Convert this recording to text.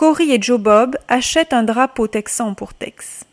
Cory et Joe Bob achètent un drapeau texan pour Tex.